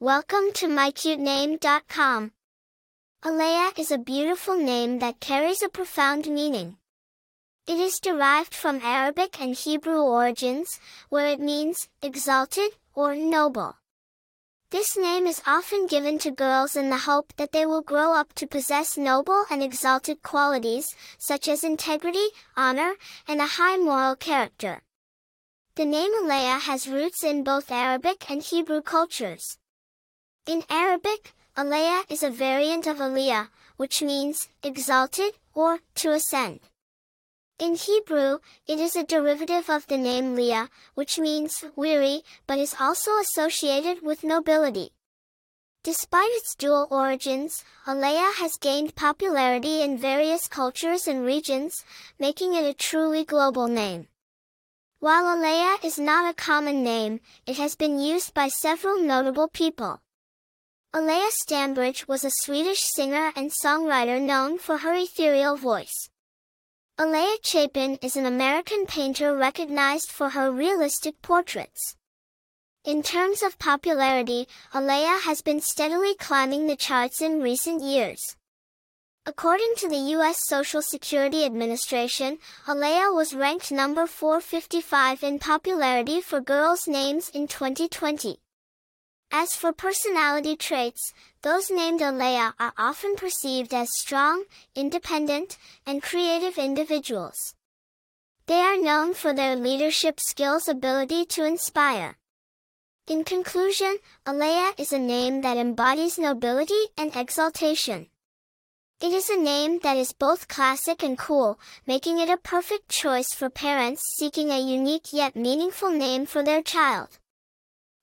Welcome to mycutename.com. Aleah is a beautiful name that carries a profound meaning. It is derived from Arabic and Hebrew origins, where it means exalted or noble. This name is often given to girls in the hope that they will grow up to possess noble and exalted qualities, such as integrity, honor, and a high moral character. The name Aleah has roots in both Arabic and Hebrew cultures. In Arabic, Aleah is a variant of Aliyah, which means exalted or to ascend. In Hebrew, it is a derivative of the name Leah, which means weary, but is also associated with nobility. Despite its dual origins, Aleah has gained popularity in various cultures and regions, making it a truly global name. While Aleah is not a common name, it has been used by several notable people. Aleah Stanbridge was a Swedish singer and songwriter known for her ethereal voice. Aleah Chapin is an American painter recognized for her realistic portraits. In terms of popularity, Aleah has been steadily climbing the charts in recent years. According to the U.S. Social Security Administration, Aleah was ranked number 455 in popularity for girls' names in 2020. As for personality traits, those named Aleah are often perceived as strong, independent, and creative individuals. They are known for their leadership skills ability to inspire. In conclusion, Aleah is a name that embodies nobility and exaltation. It is a name that is both classic and cool, making it a perfect choice for parents seeking a unique yet meaningful name for their child.